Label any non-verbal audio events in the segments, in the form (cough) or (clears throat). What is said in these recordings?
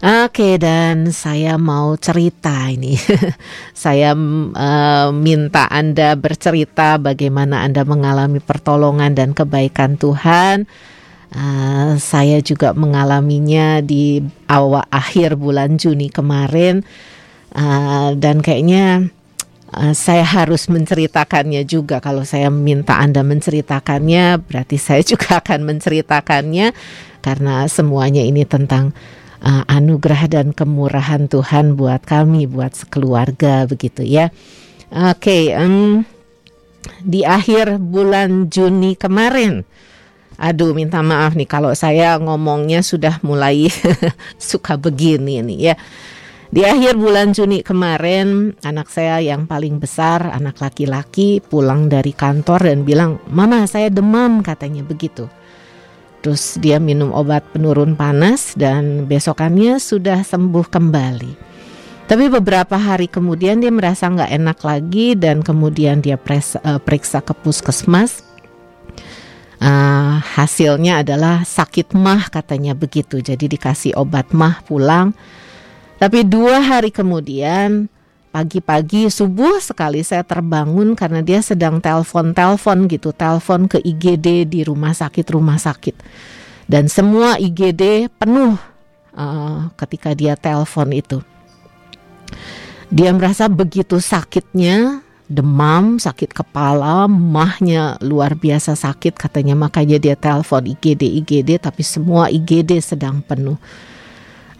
Oke, dan saya mau cerita ini. (laughs) saya uh, minta Anda bercerita bagaimana Anda mengalami pertolongan dan kebaikan Tuhan. Uh, saya juga mengalaminya di awal akhir bulan Juni kemarin, uh, dan kayaknya uh, saya harus menceritakannya juga. Kalau saya minta Anda menceritakannya, berarti saya (laughs) juga akan menceritakannya karena semuanya ini tentang uh, anugerah dan kemurahan Tuhan buat kami, buat sekeluarga begitu ya. Oke, okay, um, di akhir bulan Juni kemarin, aduh minta maaf nih kalau saya ngomongnya sudah mulai (laughs) suka begini nih ya. Di akhir bulan Juni kemarin, anak saya yang paling besar, anak laki-laki, pulang dari kantor dan bilang, "Mama, saya demam," katanya begitu. Terus dia minum obat penurun panas dan besokannya sudah sembuh kembali. Tapi beberapa hari kemudian dia merasa nggak enak lagi dan kemudian dia pres, uh, periksa ke puskesmas. Uh, hasilnya adalah sakit mah katanya begitu. Jadi dikasih obat mah pulang. Tapi dua hari kemudian pagi-pagi subuh sekali saya terbangun karena dia sedang telepon-telepon gitu, telepon ke IGD di rumah sakit rumah sakit. Dan semua IGD penuh uh, ketika dia telepon itu. Dia merasa begitu sakitnya, demam, sakit kepala, mahnya luar biasa sakit katanya makanya dia telepon IGD IGD tapi semua IGD sedang penuh.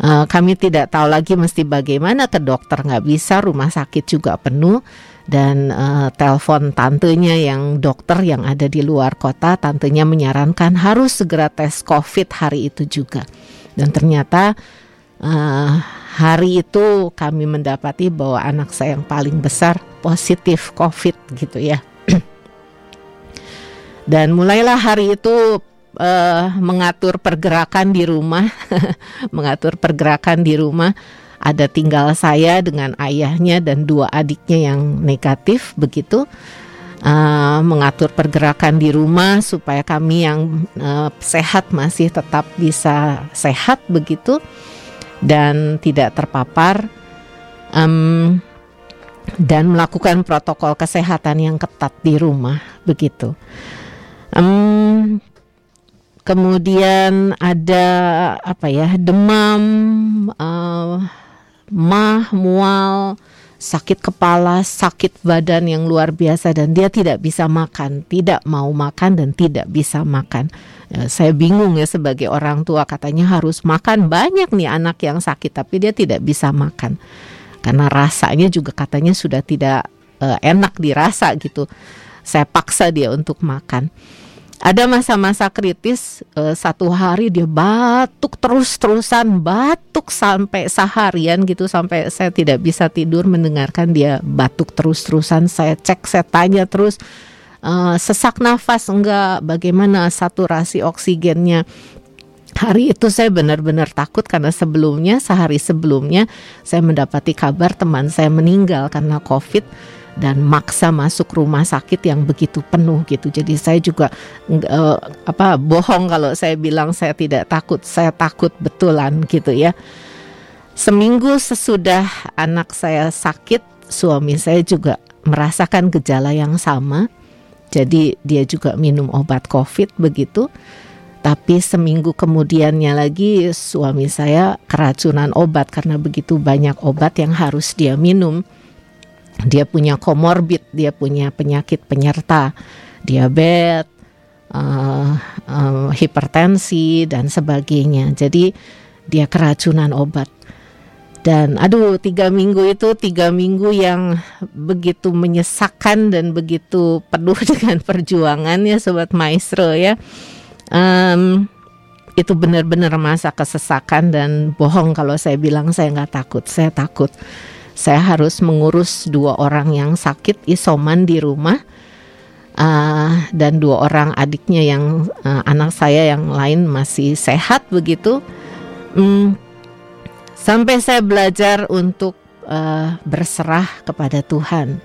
Uh, kami tidak tahu lagi mesti bagaimana ke dokter nggak bisa, rumah sakit juga penuh dan uh, telepon tantenya yang dokter yang ada di luar kota, tantenya menyarankan harus segera tes COVID hari itu juga. Dan ternyata uh, hari itu kami mendapati bahwa anak saya yang paling besar positif COVID gitu ya. (clears throat) Dan mulailah hari itu uh, mengatur pergerakan di rumah, (laughs) mengatur pergerakan di rumah. Ada tinggal saya dengan ayahnya dan dua adiknya yang negatif begitu. Uh, mengatur pergerakan di rumah supaya kami yang uh, sehat masih tetap bisa sehat begitu dan tidak terpapar um, dan melakukan protokol kesehatan yang ketat di rumah begitu. Kemudian ada apa ya demam, uh, mah, mual, sakit kepala, sakit badan yang luar biasa dan dia tidak bisa makan, tidak mau makan dan tidak bisa makan. Ya, saya bingung ya sebagai orang tua katanya harus makan banyak nih anak yang sakit tapi dia tidak bisa makan karena rasanya juga katanya sudah tidak uh, enak dirasa gitu. Saya paksa dia untuk makan ada masa-masa kritis uh, satu hari dia batuk terus-terusan batuk sampai seharian gitu sampai saya tidak bisa tidur mendengarkan dia batuk terus-terusan saya cek saya tanya terus uh, sesak nafas enggak bagaimana saturasi oksigennya? Hari itu saya benar-benar takut karena sebelumnya sehari sebelumnya saya mendapati kabar teman saya meninggal karena COVID dan maksa masuk rumah sakit yang begitu penuh gitu. Jadi saya juga uh, apa bohong kalau saya bilang saya tidak takut, saya takut betulan gitu ya. Seminggu sesudah anak saya sakit, suami saya juga merasakan gejala yang sama. Jadi dia juga minum obat COVID begitu. Tapi seminggu kemudiannya lagi suami saya keracunan obat karena begitu banyak obat yang harus dia minum dia punya komorbid, dia punya penyakit penyerta, diabetes, uh, uh, hipertensi dan sebagainya. Jadi dia keracunan obat. Dan aduh tiga minggu itu tiga minggu yang begitu menyesakan dan begitu penuh (laughs) dengan perjuangan ya sobat maestro ya. Um, itu benar-benar masa kesesakan dan bohong kalau saya bilang saya nggak takut, saya takut saya harus mengurus dua orang yang sakit isoman di rumah uh, dan dua orang adiknya yang uh, anak saya yang lain masih sehat begitu. Um, sampai saya belajar untuk uh, berserah kepada Tuhan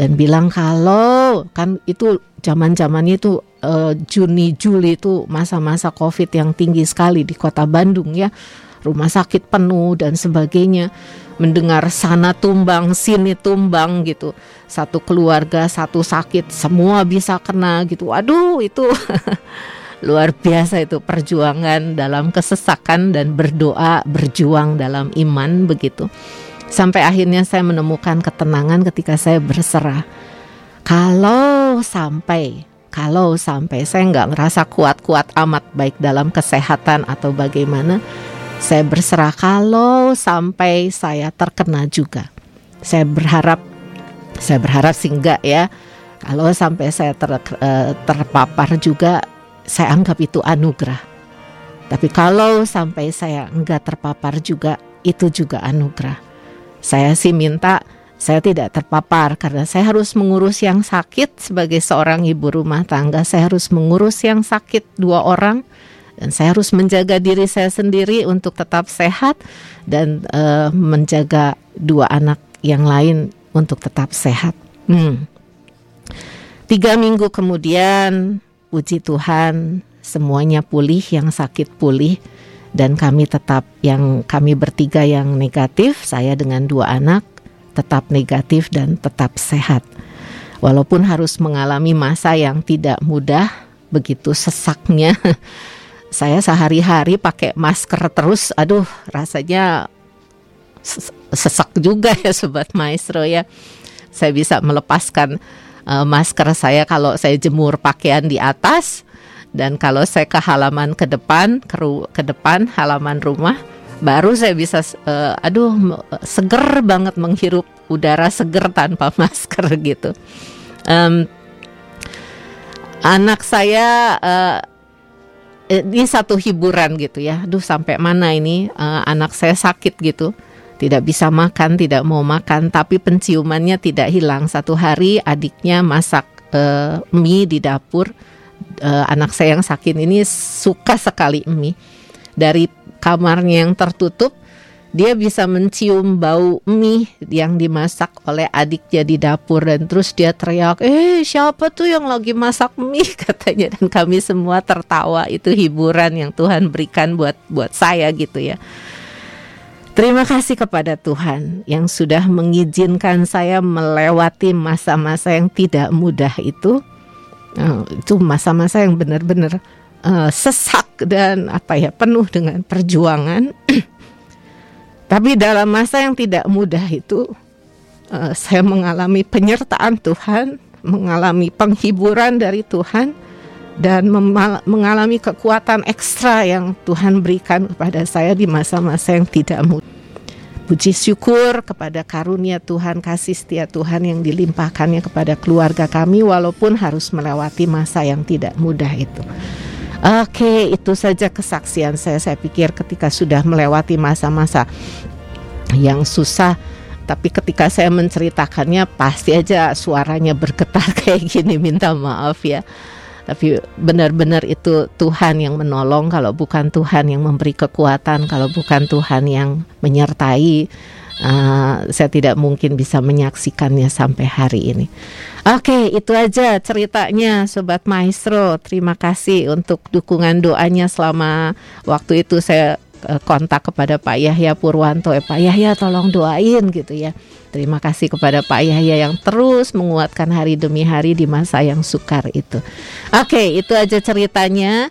dan bilang kalau kan itu zaman-zamannya itu uh, Juni Juli itu masa-masa Covid yang tinggi sekali di kota Bandung ya rumah sakit penuh dan sebagainya mendengar sana tumbang sini tumbang gitu. Satu keluarga satu sakit semua bisa kena gitu. Waduh itu (laughs) luar biasa itu perjuangan dalam kesesakan dan berdoa berjuang dalam iman begitu. Sampai akhirnya saya menemukan ketenangan ketika saya berserah. Kalau sampai kalau sampai saya nggak ngerasa kuat-kuat amat baik dalam kesehatan atau bagaimana, saya berserah kalau sampai saya terkena juga. Saya berharap, saya berharap sih enggak ya. Kalau sampai saya ter, eh, terpapar juga, saya anggap itu anugerah. Tapi kalau sampai saya enggak terpapar juga, itu juga anugerah. Saya sih minta saya tidak terpapar karena saya harus mengurus yang sakit sebagai seorang ibu rumah tangga. Saya harus mengurus yang sakit dua orang dan saya harus menjaga diri saya sendiri untuk tetap sehat dan uh, menjaga dua anak yang lain untuk tetap sehat. Hmm. Tiga minggu kemudian, puji Tuhan, semuanya pulih, yang sakit pulih, dan kami tetap yang kami bertiga yang negatif, saya dengan dua anak tetap negatif dan tetap sehat. Walaupun harus mengalami masa yang tidak mudah, begitu sesaknya. (laughs) Saya sehari-hari pakai masker terus, aduh rasanya sesak juga (laughs) ya sobat maestro ya. Saya bisa melepaskan uh, masker saya kalau saya jemur pakaian di atas dan kalau saya ke halaman ke depan ke, ke depan halaman rumah baru saya bisa uh, aduh seger banget menghirup udara seger tanpa (laughs) masker gitu. Um, anak saya uh, ini satu hiburan gitu ya. Aduh sampai mana ini uh, anak saya sakit gitu. Tidak bisa makan, tidak mau makan, tapi penciumannya tidak hilang. Satu hari adiknya masak uh, mie di dapur. Uh, anak saya yang sakit ini suka sekali mie. Dari kamarnya yang tertutup dia bisa mencium bau mie yang dimasak oleh adiknya di dapur dan terus dia teriak, "Eh, siapa tuh yang lagi masak mie?" (laughs) katanya dan kami semua tertawa. Itu hiburan yang Tuhan berikan buat buat saya gitu ya. Terima kasih kepada Tuhan yang sudah mengizinkan saya melewati masa-masa yang tidak mudah itu. Uh, itu masa-masa yang benar-benar uh, sesak dan apa ya penuh dengan perjuangan. (clears throat) Tapi dalam masa yang tidak mudah itu uh, saya mengalami penyertaan Tuhan, mengalami penghiburan dari Tuhan dan mengalami kekuatan ekstra yang Tuhan berikan kepada saya di masa-masa yang tidak mudah. Puji syukur kepada karunia Tuhan, kasih setia Tuhan yang dilimpahkannya kepada keluarga kami walaupun harus melewati masa yang tidak mudah itu. Oke, itu saja kesaksian saya. Saya pikir ketika sudah melewati masa-masa yang susah, tapi ketika saya menceritakannya pasti aja suaranya bergetar (laughs) kayak gini. Minta maaf ya. Tapi benar-benar itu Tuhan yang menolong kalau bukan Tuhan yang memberi kekuatan, kalau bukan Tuhan yang menyertai uh, saya tidak mungkin bisa menyaksikannya sampai hari ini. Oke, itu aja ceritanya Sobat Maestro. Terima kasih untuk dukungan doanya selama waktu itu saya uh, kontak kepada Pak Yahya Purwanto. Eh, Pak Yahya tolong doain gitu ya. Terima kasih kepada Pak Yahya yang terus menguatkan hari demi hari di masa yang sukar itu. Oke, itu aja ceritanya.